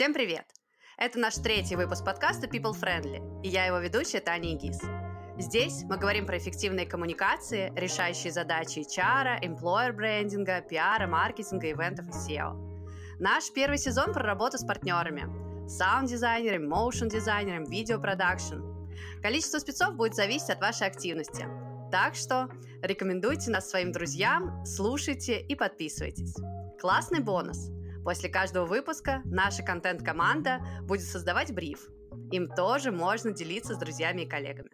Всем привет! Это наш третий выпуск подкаста People Friendly, и я его ведущая Таня Игис. Здесь мы говорим про эффективные коммуникации, решающие задачи HR, employer брендинга, пиара, маркетинга, ивентов и SEO. Наш первый сезон про работу с партнерами, саунд-дизайнерами, моушн-дизайнерами, видеопродакшн. Количество спецов будет зависеть от вашей активности. Так что рекомендуйте нас своим друзьям, слушайте и подписывайтесь. Классный бонус – После каждого выпуска наша контент-команда будет создавать бриф. Им тоже можно делиться с друзьями и коллегами.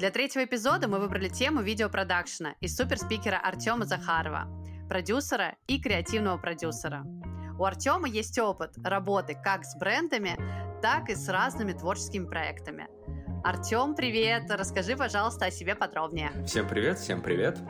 Для третьего эпизода мы выбрали тему видеопродакшена из суперспикера Артема Захарова, продюсера и креативного продюсера. У Артема есть опыт работы как с брендами, так и с разными творческими проектами. Артем, привет! Расскажи, пожалуйста, о себе подробнее. Всем привет, всем привет!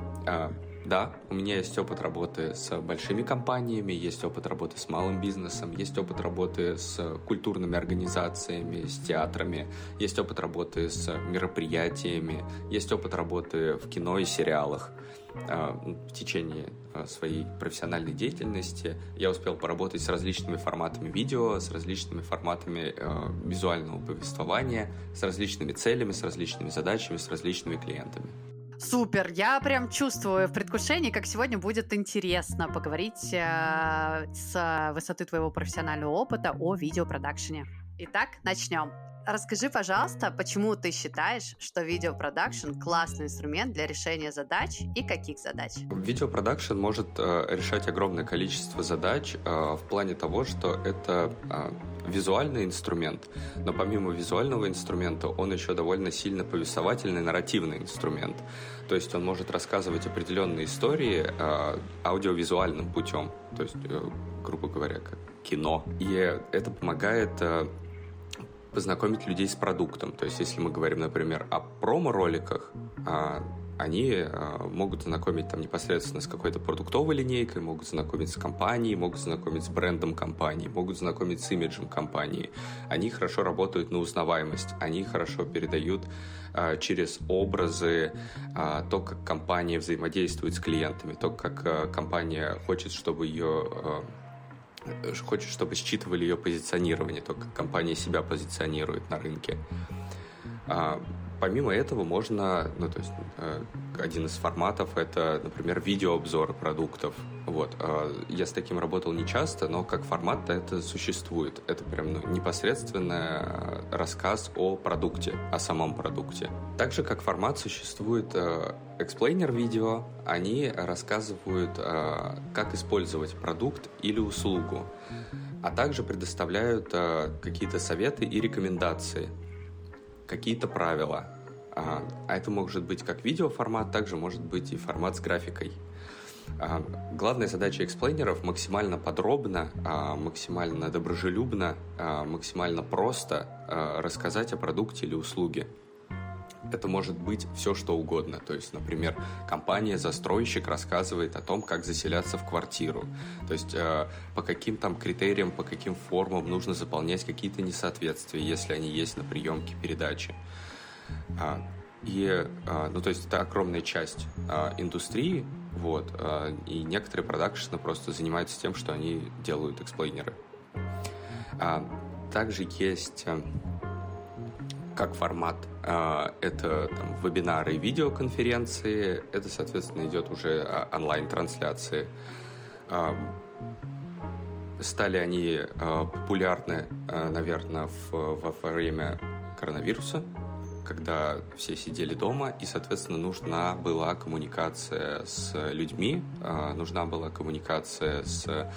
Да, у меня есть опыт работы с большими компаниями, есть опыт работы с малым бизнесом, есть опыт работы с культурными организациями, с театрами, есть опыт работы с мероприятиями, есть опыт работы в кино и сериалах. А, в течение а, своей профессиональной деятельности я успел поработать с различными форматами видео, с различными форматами а, визуального повествования, с различными целями, с различными задачами, с различными клиентами. Супер! Я прям чувствую в предвкушении, как сегодня будет интересно поговорить э, с высоты твоего профессионального опыта о видеопродакшене. Итак, начнем. Расскажи, пожалуйста, почему ты считаешь, что видеопродакшн классный инструмент для решения задач и каких задач? Видеопродакшн может э, решать огромное количество задач э, в плане того, что это э, визуальный инструмент, но помимо визуального инструмента он еще довольно сильно повествовательный, нарративный инструмент. То есть он может рассказывать определенные истории э, аудиовизуальным путем, то есть, э, грубо говоря, как кино. И это помогает э, познакомить людей с продуктом. То есть, если мы говорим, например, о промо-роликах, э, они э, могут знакомить там непосредственно с какой-то продуктовой линейкой, могут знакомить с компанией, могут знакомить с брендом компании, могут знакомить с имиджем компании. Они хорошо работают на узнаваемость, они хорошо передают э, через образы то, как компания взаимодействует с клиентами, то, как компания хочет, чтобы ее хочет, чтобы считывали ее позиционирование, то, как компания себя позиционирует на рынке. А, помимо этого можно, ну, то есть э, один из форматов это, например, видеообзоры продуктов. Вот. Э, я с таким работал не часто, но как формат это существует. Это прям ну, непосредственно рассказ о продукте, о самом продукте. Также как формат существует explainer видео. Они рассказывают, как использовать продукт или услугу а также предоставляют какие-то советы и рекомендации какие-то правила. А, а это может быть как видеоформат, также может быть и формат с графикой. А, главная задача explainer ов максимально подробно, а, максимально доброжелюбно, а, максимально просто рассказать о продукте или услуге. Это может быть все, что угодно. То есть, например, компания-застройщик рассказывает о том, как заселяться в квартиру. То есть, э, по каким там критериям, по каким формам нужно заполнять какие-то несоответствия, если они есть на приемке передачи. И, ну, то есть, это огромная часть индустрии, вот, а, и некоторые продакшены просто занимаются тем, что они делают эксплейнеры. А, также есть э, как формат а, это там, вебинары и видеоконференции, это, соответственно, идет уже онлайн-трансляции. Стали они популярны, наверное, в, во время коронавируса, когда все сидели дома, и, соответственно, нужна была коммуникация с людьми, нужна была коммуникация с,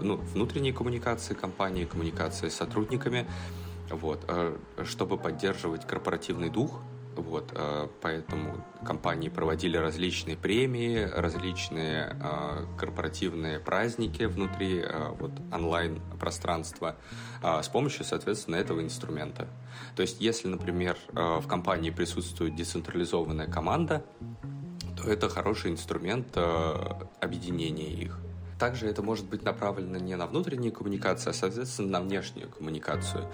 ну, внутренней коммуникацией компании, коммуникация с сотрудниками, вот, э, чтобы поддерживать корпоративный дух, вот, э, поэтому компании проводили различные премии, различные э, корпоративные праздники внутри э, вот, онлайн-пространства с помощью, соответственно, этого инструмента. То есть, если, например, в компании присутствует децентрализованная команда, то это хороший инструмент объединения их. Также это может быть направлено не на внутреннюю коммуникацию, а, соответственно, на внешнюю коммуникацию.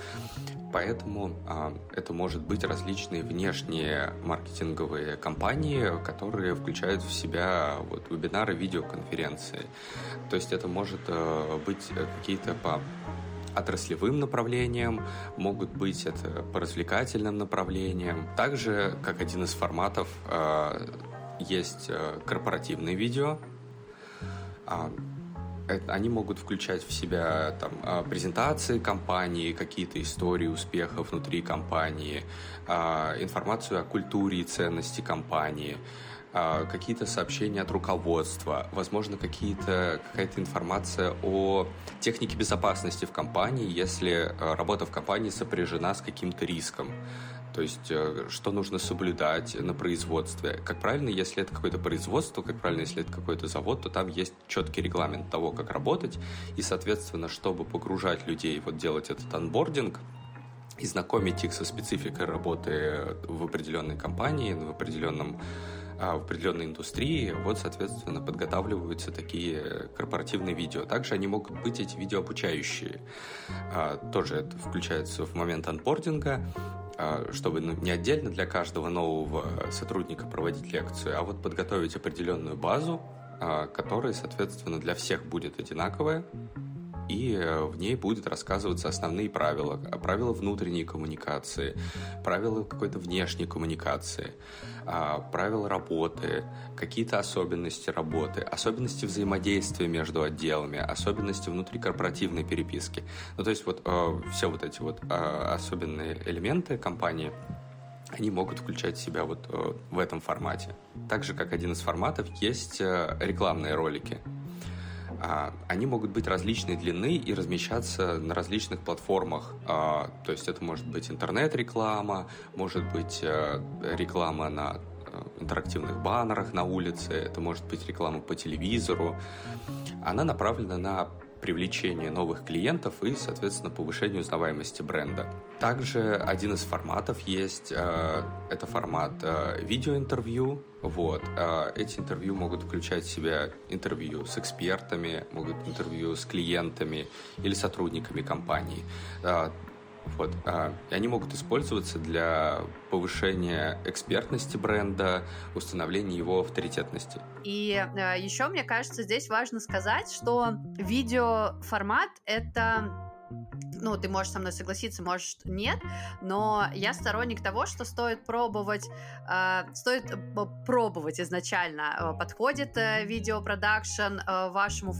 Поэтому а, это может быть различные внешние маркетинговые компании, которые включают в себя вот, вебинары, видеоконференции. То есть это может а, быть какие-то по отраслевым направлением, могут быть это по развлекательным направлениям. Также, как один из форматов, э, есть э, корпоративные видео. Они могут включать в себя там, а, презентации компании, какие-то истории успехов внутри компании, а, информацию о культуре и ценности компании, а, какие-то сообщения от руководства, возможно, какие-то, какая-то информация о технике безопасности в компании, если работа в компании сопряжена с каким-то риском. То есть, э, что нужно соблюдать на производстве. Как правильно, если это какое-то производство, как правильно, если это какой-то завод, то там есть четкий регламент того, как работать. И, соответственно, чтобы погружать людей, вот делать этот анбординг, и знакомить их со спецификой работы в определенной компании, в определенном а, в определенной индустрии, вот, соответственно, подготавливаются такие корпоративные видео. Также они могут быть эти видео обучающие. А, тоже это включается в момент анбординга, чтобы ну, не отдельно для каждого нового сотрудника проводить лекцию, а вот подготовить определенную базу, которая, соответственно, для всех будет одинаковая, и э, в ней будет рассказываться основные правила, правила внутренней коммуникации, правила какой-то внешней коммуникации, а, правила работы, какие-то особенности работы, особенности взаимодействия между отделами, особенности внутрикорпоративной переписки. Ну, то есть вот э, все вот эти вот э, особенные элементы компании, они могут включать себя вот в этом формате. Так же, как один из форматов, есть рекламные ролики. А, они могут быть различной длины и размещаться на различных платформах. А, то есть это может быть интернет-реклама, может быть э, реклама на э, интерактивных баннерах на улице, это может быть реклама по телевизору. Она направлена на привлечение новых клиентов и, соответственно, повышение узнаваемости бренда. Также один из форматов есть, э, это формат э, видеоинтервью. Вот. Э, эти интервью могут включать в себя интервью с экспертами, могут интервью с клиентами или сотрудниками компании. Вот. А, они могут использоваться для повышения экспертности бренда, установления его авторитетности. И э, еще, мне кажется, здесь важно сказать, что видеоформат — это ну, ты можешь со мной согласиться, может, нет, но я сторонник того, что стоит пробовать, э, стоит пробовать изначально, э, подходит э, видеопродакшн э, вашему,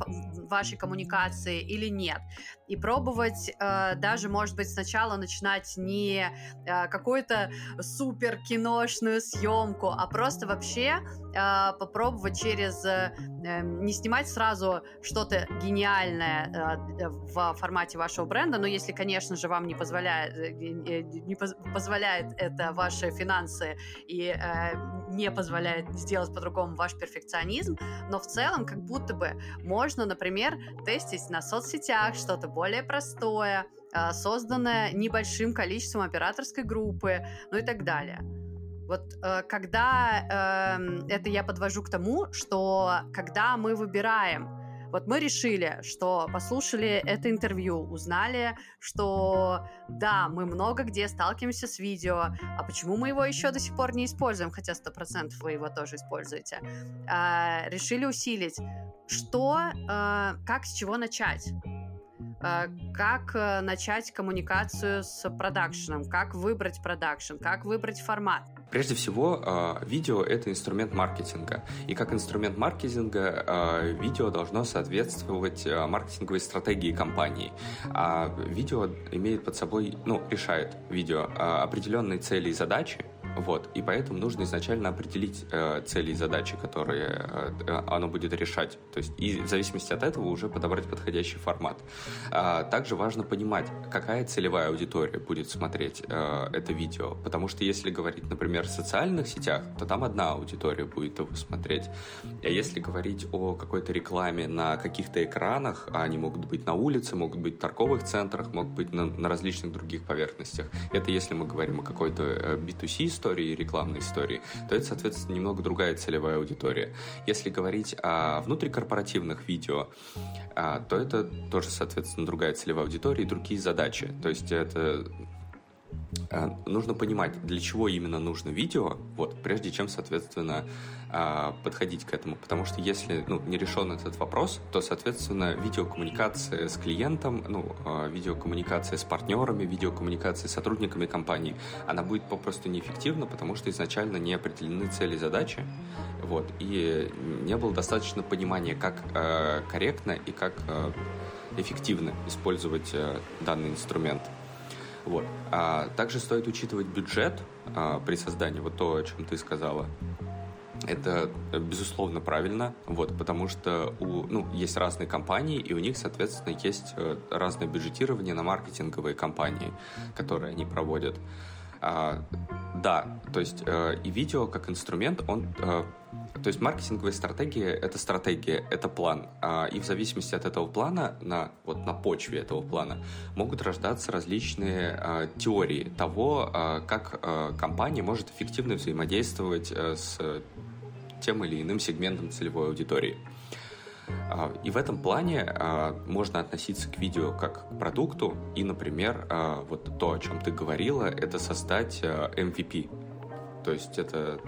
вашей коммуникации или нет. И пробовать э, даже, может быть, сначала начинать не э, какую-то супер киношную съемку, а просто вообще э, попробовать через, э, эм, не снимать сразу что-то гениальное э, в формате вашего бренда, но если, конечно же, вам не позволяет, э, не позволяет это ваши финансы и э, не позволяет сделать по-другому ваш перфекционизм, но в целом как будто бы можно, например, тестить на соцсетях что-то более простое, э, созданное небольшим количеством операторской группы, ну и так далее. Вот э, когда э, это я подвожу к тому, что когда мы выбираем вот мы решили, что послушали это интервью, узнали, что да, мы много где сталкиваемся с видео, а почему мы его еще до сих пор не используем, хотя 100% вы его тоже используете. А, решили усилить. Что, а, как, с чего начать? А, как э, начать коммуникацию с продакшеном, как выбрать продакшн, как выбрать формат. Прежде всего, а, видео — это инструмент маркетинга. И как инструмент маркетинга а, видео должно соответствовать маркетинговой стратегии компании. А видео имеет под собой, ну, решает видео определенные цели и задачи, вот, и поэтому нужно изначально определить э, цели и задачи, которые э, оно будет решать. То есть, и в зависимости от этого уже подобрать подходящий формат. А, также важно понимать, какая целевая аудитория будет смотреть э, это видео. Потому что если говорить, например, в социальных сетях, то там одна аудитория будет его смотреть. А если говорить о какой-то рекламе на каких-то экранах, а они могут быть на улице, могут быть в торговых центрах, могут быть на, на различных других поверхностях. Это если мы говорим о какой-то B2C э, истории, истории и рекламной истории, то это, соответственно, немного другая целевая аудитория. Если говорить о внутрикорпоративных видео, а, то это тоже, соответственно, другая целевая аудитория и другие задачи. То есть это Э, нужно понимать, для чего именно нужно видео, вот, прежде чем, соответственно, э, подходить к этому. Потому что если ну, не решен этот вопрос, то, соответственно, видеокоммуникация с клиентом, ну, э, видеокоммуникация с партнерами, видеокоммуникация с сотрудниками компании, она будет попросту неэффективна, потому что изначально не определены цели и задачи, вот, и не было достаточно понимания, как корректно и как эффективно использовать данный инструмент. Вот. А также стоит учитывать бюджет а, при создании, вот то, о чем ты сказала. Это, безусловно, правильно, вот, потому что у, ну, есть разные компании, и у них, соответственно, есть э, разное бюджетирование на маркетинговые кампании, которые они проводят. А, да, то есть э, и видео как инструмент, он э, то есть маркетинговая стратегия — это стратегия, это план. А, и в зависимости от этого плана, на, вот на почве этого плана, могут рождаться различные а, теории того, а, как компания может эффективно взаимодействовать с тем или иным сегментом целевой аудитории. А, и в этом плане а, можно относиться к видео как к продукту. И, например, а, вот то, о чем ты говорила, это создать MVP. То есть это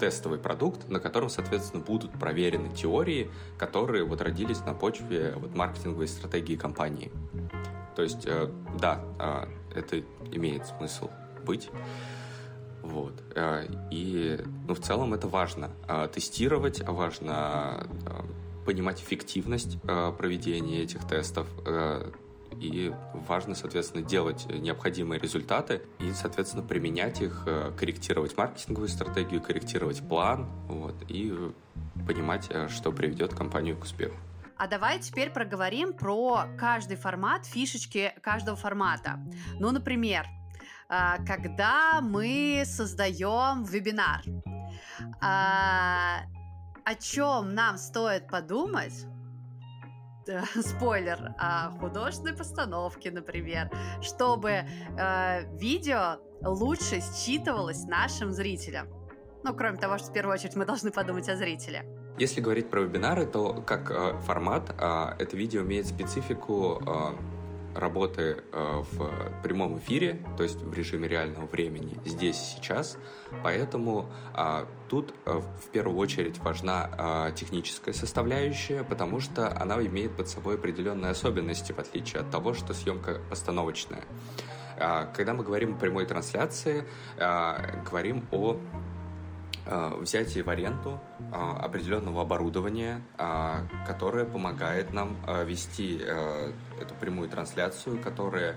тестовый продукт, на котором, соответственно, будут проверены теории, которые вот родились на почве вот маркетинговой стратегии компании. То есть, э, да, это имеет смысл быть. Вот. Э, и ну, в целом это важно. Э, тестировать, важно э, понимать эффективность проведения этих тестов, и важно, соответственно, делать необходимые результаты и, соответственно, применять их, корректировать маркетинговую стратегию, корректировать план, вот, и понимать, что приведет компанию к успеху. А давай теперь проговорим про каждый формат, фишечки каждого формата. Ну, например, когда мы создаем вебинар, о чем нам стоит подумать, спойлер, о художественной постановке, например, чтобы э, видео лучше считывалось нашим зрителям. Ну, кроме того, что в первую очередь мы должны подумать о зрителе. Если говорить про вебинары, то как э, формат э, это видео имеет специфику э, работы э, в прямом эфире, то есть в режиме реального времени, здесь сейчас. Поэтому а, тут э, в первую очередь важна а, техническая составляющая, потому что она имеет под собой определенные особенности, в отличие от того, что съемка постановочная. А, когда мы говорим о прямой трансляции, говорим о взятии в аренду определенного оборудования, которое помогает нам вести эту прямую трансляцию, которая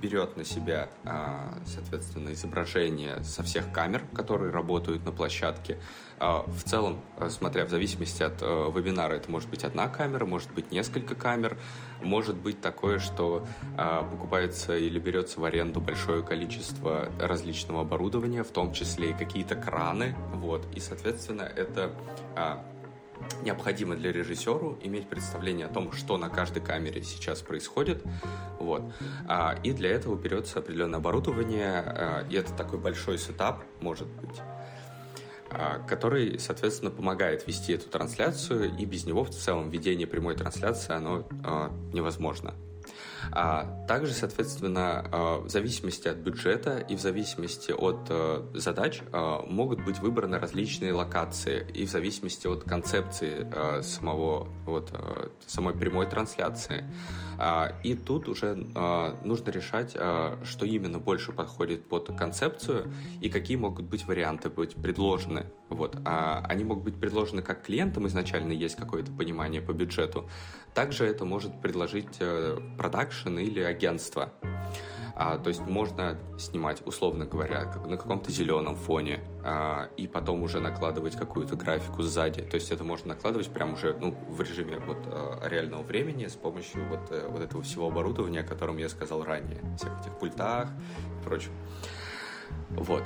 берет на себя, а, соответственно, изображение со всех камер, которые работают на площадке. А, в целом, а, смотря в зависимости от а, вебинара, это может быть одна камера, может быть несколько камер, может быть такое, что а, покупается или берется в аренду большое количество различного оборудования, в том числе и какие-то краны, вот, и, соответственно, это а, необходимо для режиссеру иметь представление о том, что на каждой камере сейчас происходит. Вот. А, и для этого берется определенное оборудование, а, и это такой большой сетап, может быть а, который, соответственно, помогает вести эту трансляцию, и без него в целом ведение прямой трансляции оно невозможно. А также, соответственно, а, в зависимости от бюджета и в зависимости от э, задач а, могут быть выбраны различные локации и в зависимости от концепции э, самого, вот, э, самой прямой трансляции. А, и тут уже нужно решать, что именно больше подходит под концепцию и какие могут быть варианты быть предложены. Вот. Они могут быть предложены как клиентам, изначально есть какое-то понимание по бюджету, также это может предложить продакшн или агентство. А, то есть можно снимать, условно говоря, на каком-то зеленом фоне, а, и потом уже накладывать какую-то графику сзади. То есть это можно накладывать прямо уже ну, в режиме вот, а, реального времени с помощью вот, а, вот этого всего оборудования, о котором я сказал ранее, всех этих пультах и прочего. Вот.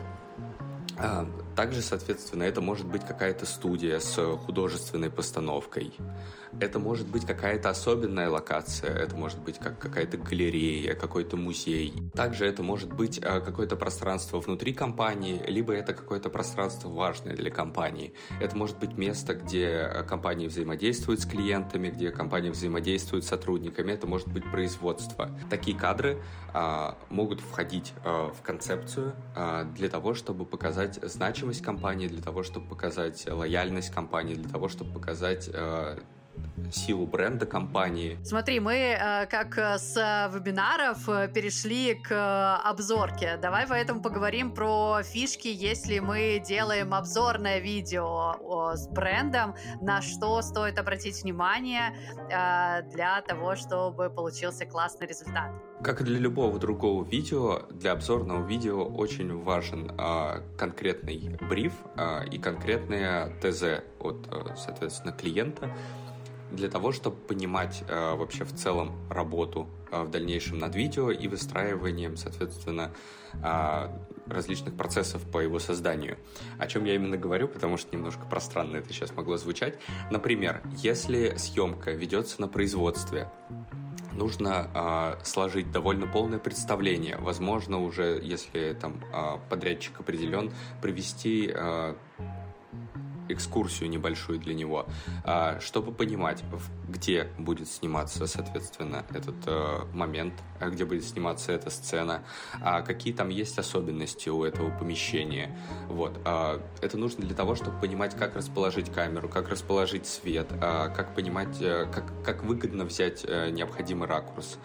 А, также, соответственно, это может быть какая-то студия с художественной постановкой. Это может быть какая-то особенная локация, это может быть как какая-то галерея, какой-то музей. Также это может быть а, какое-то пространство внутри компании, либо это какое-то пространство важное для компании. Это может быть место, где компания взаимодействует с клиентами, где компания взаимодействует с сотрудниками. Это может быть производство. Такие кадры а, могут входить а, в концепцию а, для того, чтобы показать значимость компании, для того, чтобы показать лояльность компании, для того, чтобы показать а, силу бренда компании. Смотри, мы э, как с вебинаров э, перешли к э, обзорке. Давай поэтому поговорим про фишки, если мы делаем обзорное видео с брендом, на что стоит обратить внимание для того, чтобы получился классный результат. Как и для любого другого видео, для обзорного видео очень важен э, конкретный бриф э, и конкретное ТЗ от, соответственно, клиента для того, чтобы понимать э, вообще в целом работу э, в дальнейшем над видео и выстраиванием, соответственно, э, различных процессов по его созданию. О чем я именно говорю, потому что немножко пространно это сейчас могло звучать. Например, если съемка ведется на производстве, нужно э, сложить довольно полное представление. Возможно, уже если там э, подрядчик определен, провести э, экскурсию небольшую для него, а, чтобы понимать, где будет сниматься, соответственно, этот э, момент, а где будет сниматься эта сцена, а какие там есть особенности у этого помещения. Вот. Это нужно для того, чтобы понимать, как расположить камеру, как расположить свет, как понимать, э, как, как выгодно взять э, необходимый ракурс.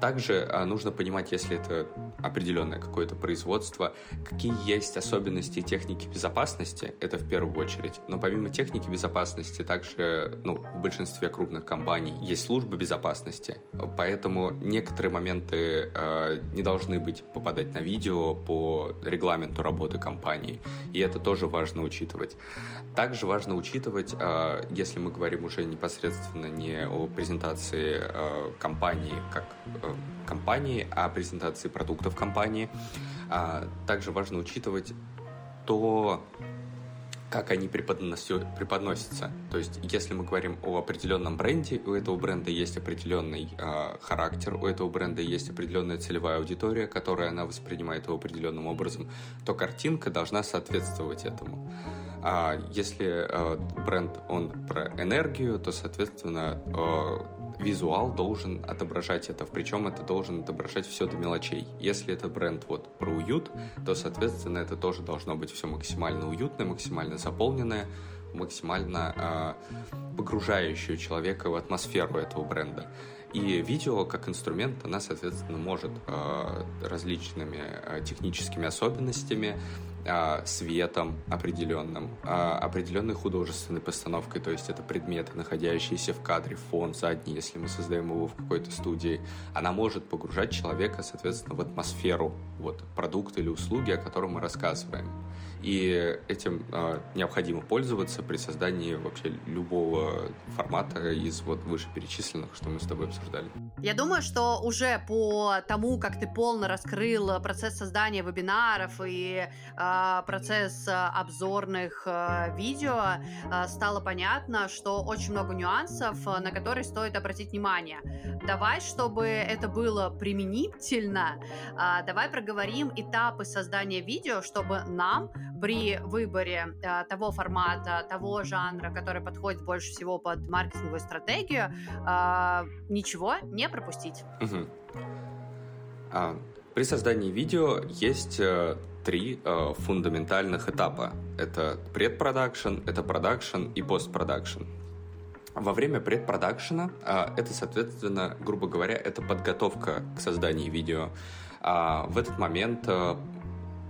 Также а, нужно понимать, если это определенное какое-то производство, какие есть особенности техники безопасности, это в первую очередь. Но помимо техники безопасности, также ну, в большинстве крупных компаний есть служба безопасности, поэтому некоторые моменты э, не должны быть попадать на видео по регламенту работы компании, и это тоже важно учитывать. Также важно учитывать, э, если мы говорим уже непосредственно не о презентации э, компании как компании, о презентации продуктов компании. А также важно учитывать то, как они преподносятся. То есть, если мы говорим о определенном бренде, у этого бренда есть определенный э, характер, у этого бренда есть определенная целевая аудитория, которая она воспринимает его определенным образом, то картинка должна соответствовать этому. А если э, бренд он про энергию, то, соответственно, э, визуал должен отображать это, причем это должен отображать все до мелочей. Если это бренд вот про уют, то, соответственно, это тоже должно быть все максимально уютное, максимально заполненное, максимально э, погружающее человека в атмосферу этого бренда. И видео как инструмент, она, соответственно, может э, различными э, техническими особенностями светом определенным, а, определенной художественной постановкой, то есть это предметы, находящиеся в кадре, фон задний, если мы создаем его в какой-то студии, она может погружать человека, соответственно, в атмосферу вот, продукта или услуги, о котором мы рассказываем. И этим э, необходимо пользоваться при создании вообще любого формата из вот вышеперечисленных, что мы с тобой обсуждали. Я думаю, что уже по тому, как ты полно раскрыл процесс создания вебинаров и э, процесс обзорных э, видео, э, стало понятно, что очень много нюансов, на которые стоит обратить внимание. Давай, чтобы это было применительно, э, давай проговорим этапы создания видео, чтобы нам при выборе э, того формата, того жанра, который подходит больше всего под маркетинговую стратегию, э, ничего не пропустить. Угу. А, при создании видео есть э, три э, фундаментальных этапа. Это предпродакшн, это продакшн и постпродакшн. Во время предпродакшена э, это, соответственно, грубо говоря, это подготовка к созданию видео. А в этот момент э,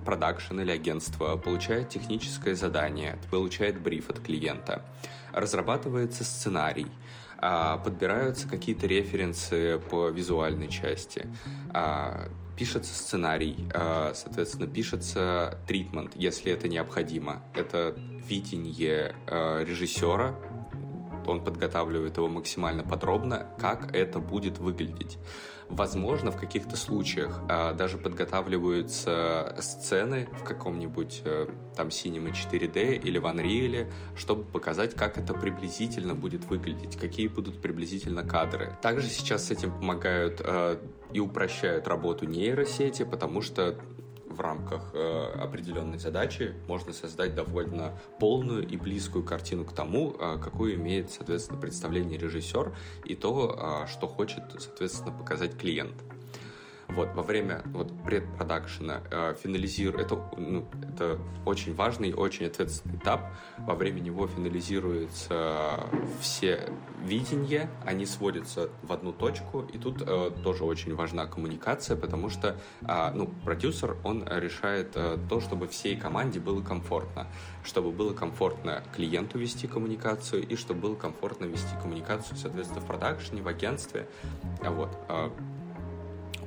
продакшн или агентство получает техническое задание, получает бриф от клиента, разрабатывается сценарий, а, подбираются какие-то референсы по визуальной части, а, пишется сценарий, а, соответственно, пишется тритмент, если это необходимо. Это видение режиссера он подготавливает его максимально подробно, как это будет выглядеть. Возможно, в каких-то случаях э, даже подготавливаются сцены в каком-нибудь э, там Cinema 4D или в Unreal, чтобы показать, как это приблизительно будет выглядеть, какие будут приблизительно кадры. Также сейчас с этим помогают э, и упрощают работу нейросети, потому что в рамках э, определенной задачи можно создать довольно полную и близкую картину к тому, э, какую имеет, соответственно, представление режиссер и то, э, что хочет, соответственно, показать клиент. Вот, во время вот, предпродакшена э, финализирует, это, ну, это очень важный, очень ответственный этап. Во время него финализируются все видения, они сводятся в одну точку, и тут э, тоже очень важна коммуникация, потому что э, ну, продюсер, он решает э, то, чтобы всей команде было комфортно, чтобы было комфортно клиенту вести коммуникацию, и чтобы было комфортно вести коммуникацию, соответственно, в продакшене, в агентстве. Вот. Э,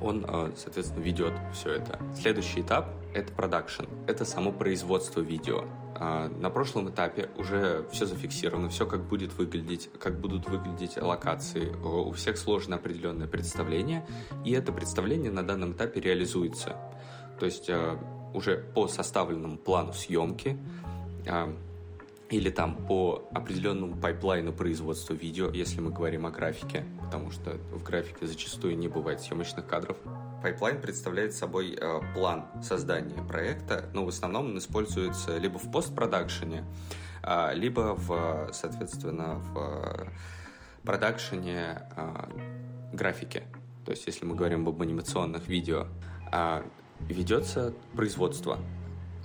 он, э, соответственно, ведет все это. Следующий этап — это продакшн, это само производство видео. А, на прошлом этапе уже все зафиксировано, все как будет выглядеть, как будут выглядеть локации. У всех сложно определенное представление, и это представление на данном этапе реализуется. То есть э, уже по составленному плану съемки а, или там по определенному pipeline у производства видео, если мы говорим о графике, потому что в графике зачастую не бывает съемочных кадров. Pipeline представляет собой э, план создания проекта, но в основном он используется либо в постпродакшене, э, либо в, соответственно, в э, продакшене э, графики. То есть, если мы говорим об анимационных видео, э, ведется производство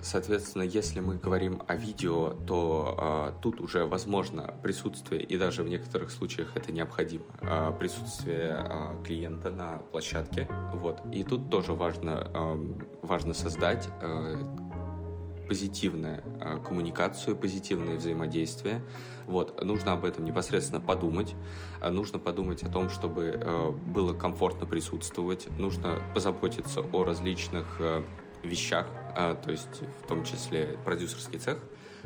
Соответственно, если мы говорим о видео, то э, тут уже возможно присутствие, и даже в некоторых случаях это необходимо, э, присутствие э, клиента на площадке. Вот. И тут тоже важно, э, важно создать э, позитивную э, коммуникацию, позитивное взаимодействие. Вот. Нужно об этом непосредственно подумать. Нужно подумать о том, чтобы э, было комфортно присутствовать. Нужно позаботиться о различных э, вещах, а, то есть в том числе продюсерский цех,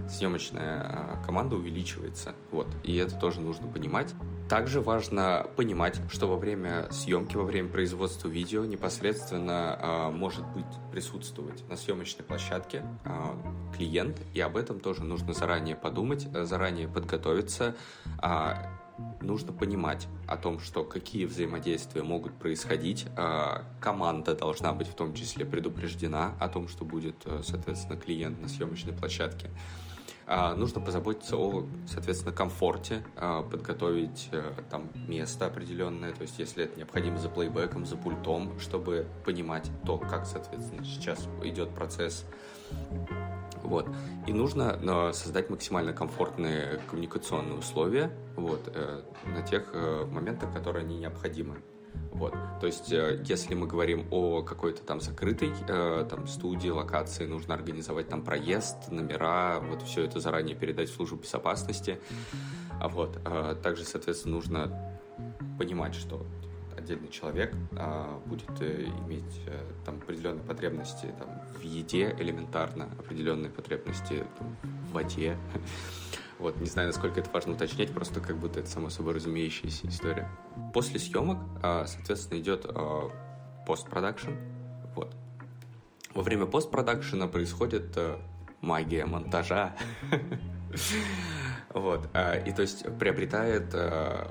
съемочная а, команда увеличивается. Вот. И это тоже нужно понимать. Также важно понимать, что во время съемки, во время производства видео непосредственно а, может быть присутствовать на съемочной площадке а, клиент, и об этом тоже нужно заранее подумать, заранее подготовиться. А, нужно понимать о том, что какие взаимодействия могут происходить. А, команда должна быть в том числе предупреждена о том, что будет, э, соответственно, клиент на съемочной площадке. А, нужно позаботиться о, соответственно, комфорте, а, подготовить э, там место определенное, то есть если это необходимо за плейбеком, за пультом, чтобы понимать то, как, соответственно, сейчас идет процесс вот. И нужно э, создать максимально комфортные коммуникационные условия вот, э, на тех э, моментах, которые они необходимы. Вот. То есть, если мы говорим о какой-то там закрытой там, студии, локации, нужно организовать там проезд, номера, вот все это заранее передать в службу безопасности. А вот. Также, соответственно, нужно понимать, что отдельный человек а, будет э, иметь а, там определенные потребности там, в еде элементарно, определенные потребности там, в воде. Вот, не знаю, насколько это важно уточнять, просто как будто это само собой разумеющаяся история. После съемок, а, соответственно, идет а, постпродакшн. Вот. Во время постпродакшена происходит а, магия монтажа. Вот. И то есть приобретает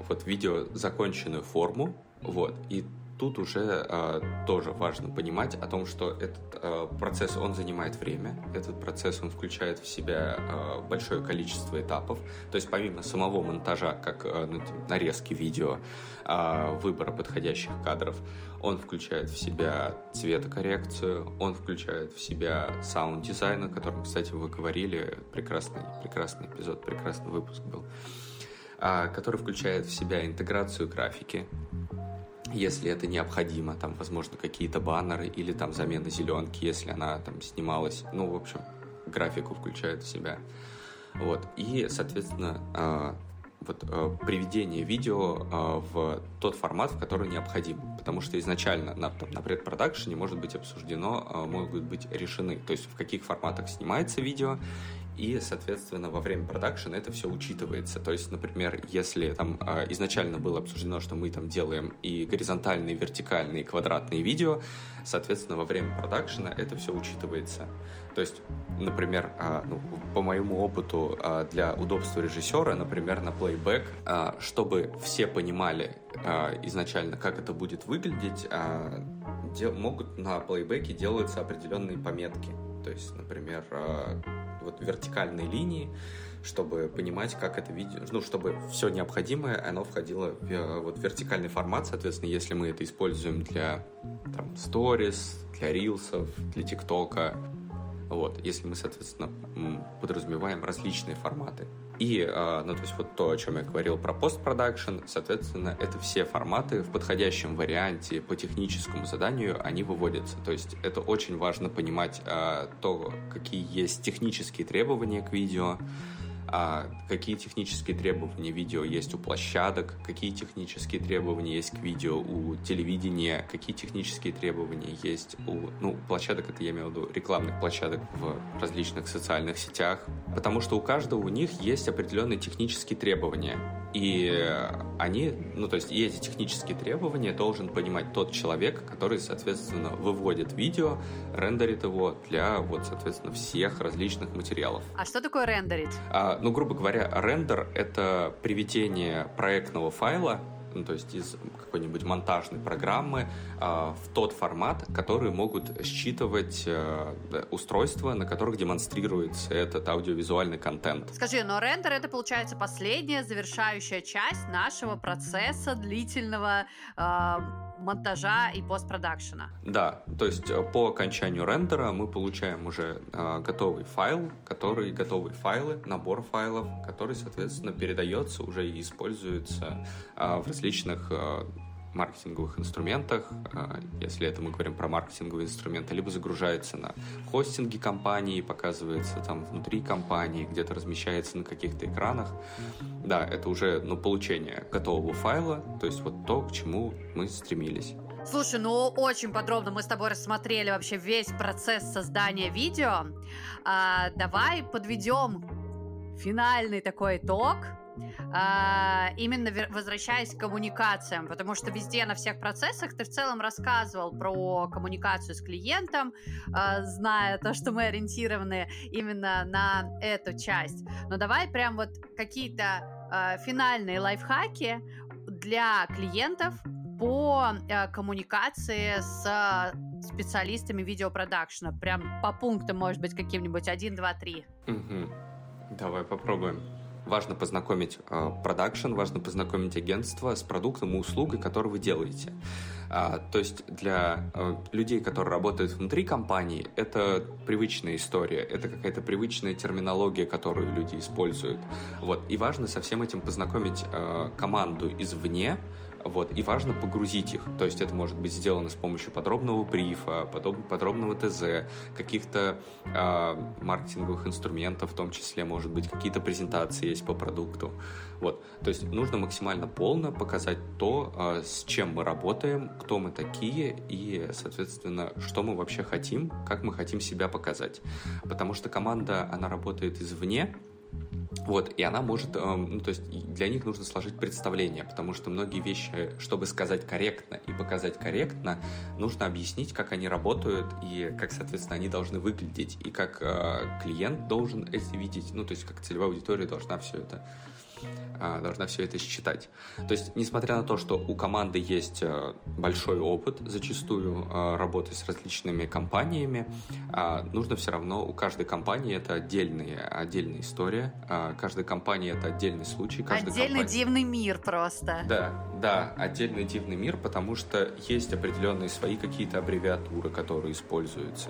вот видео законченную форму, вот. И тут уже э, тоже важно понимать о том, что этот э, процесс, он занимает время, этот процесс, он включает в себя э, большое количество этапов, то есть помимо самого монтажа, как э, нарезки видео, э, выбора подходящих кадров, он включает в себя цветокоррекцию, он включает в себя саунд-дизайн, о котором, кстати, вы говорили, прекрасный, прекрасный эпизод, прекрасный выпуск был, э, который включает в себя интеграцию графики, если это необходимо, там, возможно, какие-то баннеры или там замена зеленки, если она там снималась, ну, в общем, графику включает в себя. Вот, и, соответственно, э, вот э, приведение видео э, в тот формат, в который необходимо. Потому что изначально на, там, на предпродакшене может быть обсуждено, могут быть решены, то есть в каких форматах снимается видео и, соответственно, во время продакшена это все учитывается. То есть, например, если там а, изначально было обсуждено, что мы там делаем и горизонтальные, и вертикальные, и квадратные видео, соответственно, во время продакшена это все учитывается. То есть, например, а, ну, по моему опыту а, для удобства режиссера, например, на плейбэк, чтобы все понимали изначально, как это будет выглядеть, могут на плейбеке делаются определенные пометки. То есть, например, вот вертикальной линии, чтобы понимать, как это видео, ну, чтобы все необходимое, оно входило в э, вот, вертикальный формат, соответственно, если мы это используем для там, stories, для рилсов, для тиктока, вот, если мы, соответственно, подразумеваем различные форматы. И, э, ну, то есть вот то, о чем я говорил про постпродакшн, соответственно, это все форматы в подходящем варианте по техническому заданию, они выводятся. То есть это очень важно понимать э, то, какие есть технические требования к видео, а какие технические требования видео есть у площадок, какие технические требования есть к видео у телевидения, какие технические требования есть у, ну, площадок, это я имею в виду рекламных площадок в различных социальных сетях, потому что у каждого у них есть определенные технические требования. И они, ну то есть и эти технические требования должен понимать тот человек, который, соответственно, выводит видео, рендерит его для, вот, соответственно, всех различных материалов. А что такое рендерить? А, ну, грубо говоря, рендер — это приведение проектного файла ну, то есть из какой-нибудь монтажной программы э, в тот формат, который могут считывать э, устройства, на которых демонстрируется этот аудиовизуальный контент. Скажи, но рендер это получается последняя завершающая часть нашего процесса длительного э, монтажа и постпродакшена. Да, то есть э, по окончанию рендера мы получаем уже э, готовый файл, который готовые файлы, набор файлов, который, соответственно, передается уже и используется э, в различных э, маркетинговых инструментах, э, если это мы говорим про маркетинговые инструменты, либо загружается на хостинге компании, показывается там внутри компании, где-то размещается на каких-то экранах. Да, это уже ну, получение готового файла, то есть вот то, к чему мы стремились. Слушай, ну очень подробно мы с тобой рассмотрели вообще весь процесс создания видео. А, давай подведем финальный такой итог а, именно возвращаясь к коммуникациям, потому что везде на всех процессах ты в целом рассказывал про коммуникацию с клиентом, а, зная то, что мы ориентированы именно на эту часть. Но давай прям вот какие-то а, финальные лайфхаки для клиентов по э, коммуникации с специалистами видеопродакшена. Прям по пунктам, может быть, каким-нибудь один, два, три. Угу. Давай попробуем важно познакомить э, продакшн, важно познакомить агентство с продуктом и услугой, который вы делаете. А, то есть для э, людей, которые работают внутри компании, это привычная история, это какая-то привычная терминология, которую люди используют. Вот. И важно со всем этим познакомить э, команду извне, вот, и важно погрузить их. То есть это может быть сделано с помощью подробного брифа, подробного ТЗ, каких-то э, маркетинговых инструментов, в том числе, может быть, какие-то презентации есть по продукту. Вот. То есть нужно максимально полно показать то, э, с чем мы работаем, кто мы такие и, соответственно, что мы вообще хотим, как мы хотим себя показать. Потому что команда, она работает извне, вот, и она может, эм, ну, то есть для них нужно сложить представление, потому что многие вещи, чтобы сказать корректно и показать корректно, нужно объяснить, как они работают и как, соответственно, они должны выглядеть, и как э, клиент должен это видеть, ну, то есть как целевая аудитория должна все это должна все это считать. То есть, несмотря на то, что у команды есть э, большой опыт зачастую э, работы с различными компаниями, а, нужно все равно, у каждой компании это отдельная, отдельная история, а, каждой компании это отдельный случай. Отдельный компания... дивный мир просто. Да, да, отдельный дивный мир, потому что есть определенные свои какие-то аббревиатуры, которые используются,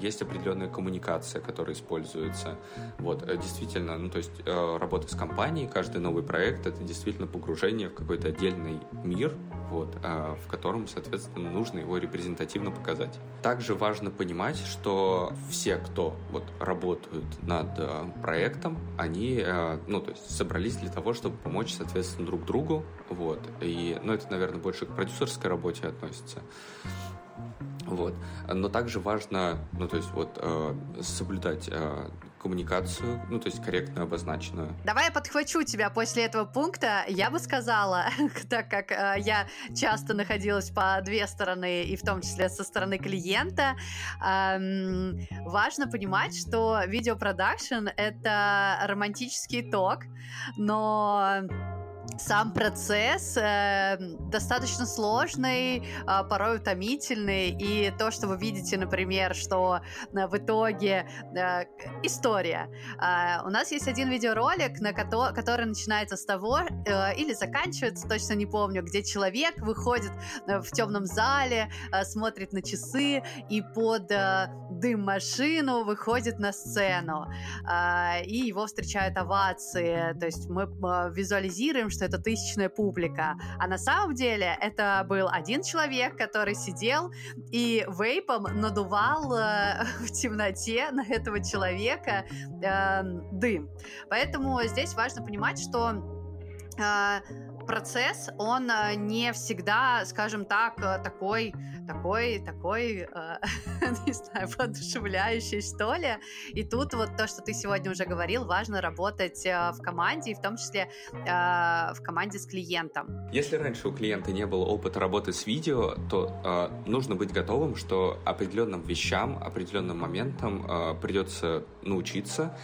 есть определенная коммуникация, которая используется. Вот, э, действительно, ну, то есть работа с компанией, каждый новый проект это действительно погружение в какой-то отдельный мир, вот, а, в котором, соответственно, нужно его репрезентативно показать. Также важно понимать, что все, кто вот работают над а, проектом, они, а, ну, то есть собрались для того, чтобы помочь, соответственно, друг другу, вот, и, ну, это, наверное, больше к продюсерской работе относится. Вот. Но также важно, ну, то есть вот э, соблюдать э, коммуникацию, ну, то есть корректную, обозначенную. Давай я подхвачу тебя после этого пункта. Я бы сказала, так как э, я часто находилась по две стороны, и в том числе со стороны клиента, э, важно понимать, что видеопродакшн — это романтический ток, но сам процесс э, достаточно сложный, э, порой утомительный, и то, что вы видите, например, что э, в итоге э, история. Э, у нас есть один видеоролик, на ко- который начинается с того, э, или заканчивается, точно не помню, где человек выходит э, в темном зале, э, смотрит на часы и под э, дым машину выходит на сцену, э, и его встречают овации. То есть мы э, визуализируем, что это тысячная публика. А на самом деле это был один человек, который сидел и вейпом надувал э, в темноте на этого человека э, дым. Поэтому здесь важно понимать, что э, процесс, он э, не всегда, скажем так, э, такой, такой, такой, э, не знаю, воодушевляющий, что ли. И тут вот то, что ты сегодня уже говорил, важно работать в команде, и в том числе в команде с клиентом. Если раньше у клиента не было опыта работы с видео, то нужно быть готовым, что определенным вещам, определенным моментам придется научиться,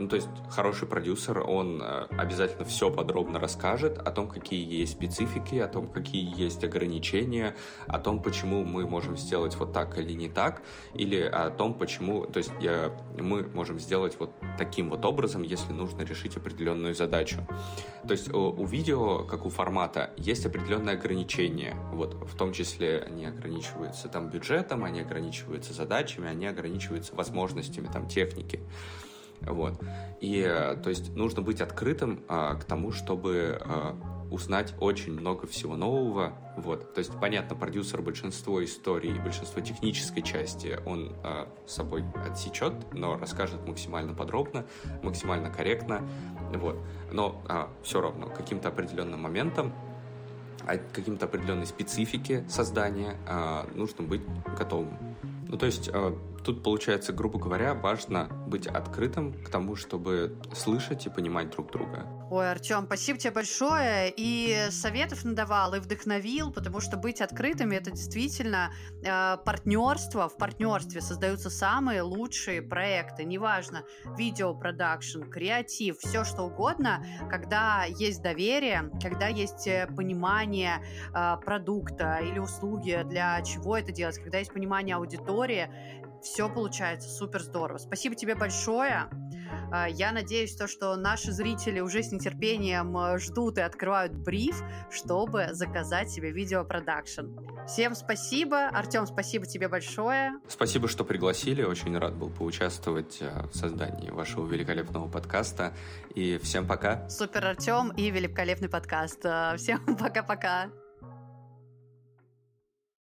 ну, то есть хороший продюсер, он а, обязательно все подробно расскажет о том, какие есть специфики, о том, какие есть ограничения, о том, почему мы можем сделать вот так или не так, или о том, почему, то есть я, мы можем сделать вот таким вот образом, если нужно решить определенную задачу. То есть у, у видео, как у формата, есть определенные ограничения, вот, в том числе они ограничиваются там бюджетом, они ограничиваются задачами, они ограничиваются возможностями там техники. Вот. И, э, то есть, нужно быть открытым а, к тому, чтобы а, узнать очень много всего нового. Вот. То есть, понятно, продюсер большинство историй, большинство технической части он а, собой отсечет, но расскажет максимально подробно, максимально корректно. Вот. Но а, все равно каким-то определенным моментом а каким-то определенной специфике создания а, нужно быть готовым. Ну, то есть а, тут, получается, грубо говоря, важно быть открытым к тому, чтобы слышать и понимать друг друга. Ой, Артем, спасибо тебе большое. И советов надавал, и вдохновил, потому что быть открытыми это действительно э, партнерство. В партнерстве создаются самые лучшие проекты. Неважно, видеопродакшн, креатив, все что угодно, когда есть доверие, когда есть э, понимание э, продукта или услуги, для чего это делать, когда есть понимание аудитории, все получается супер здорово. Спасибо тебе большое. А, я надеюсь, то, что наши зрители уже с нетерпением э, ждут и открывают бриф, чтобы заказать себе видеопродакшн. Всем спасибо. Артем, спасибо тебе большое. Спасибо, что пригласили. Очень рад был поучаствовать э, в создании вашего великолепного подкаста. И всем пока. Супер, Артем, и великолепный подкаст. Э, всем пока-пока.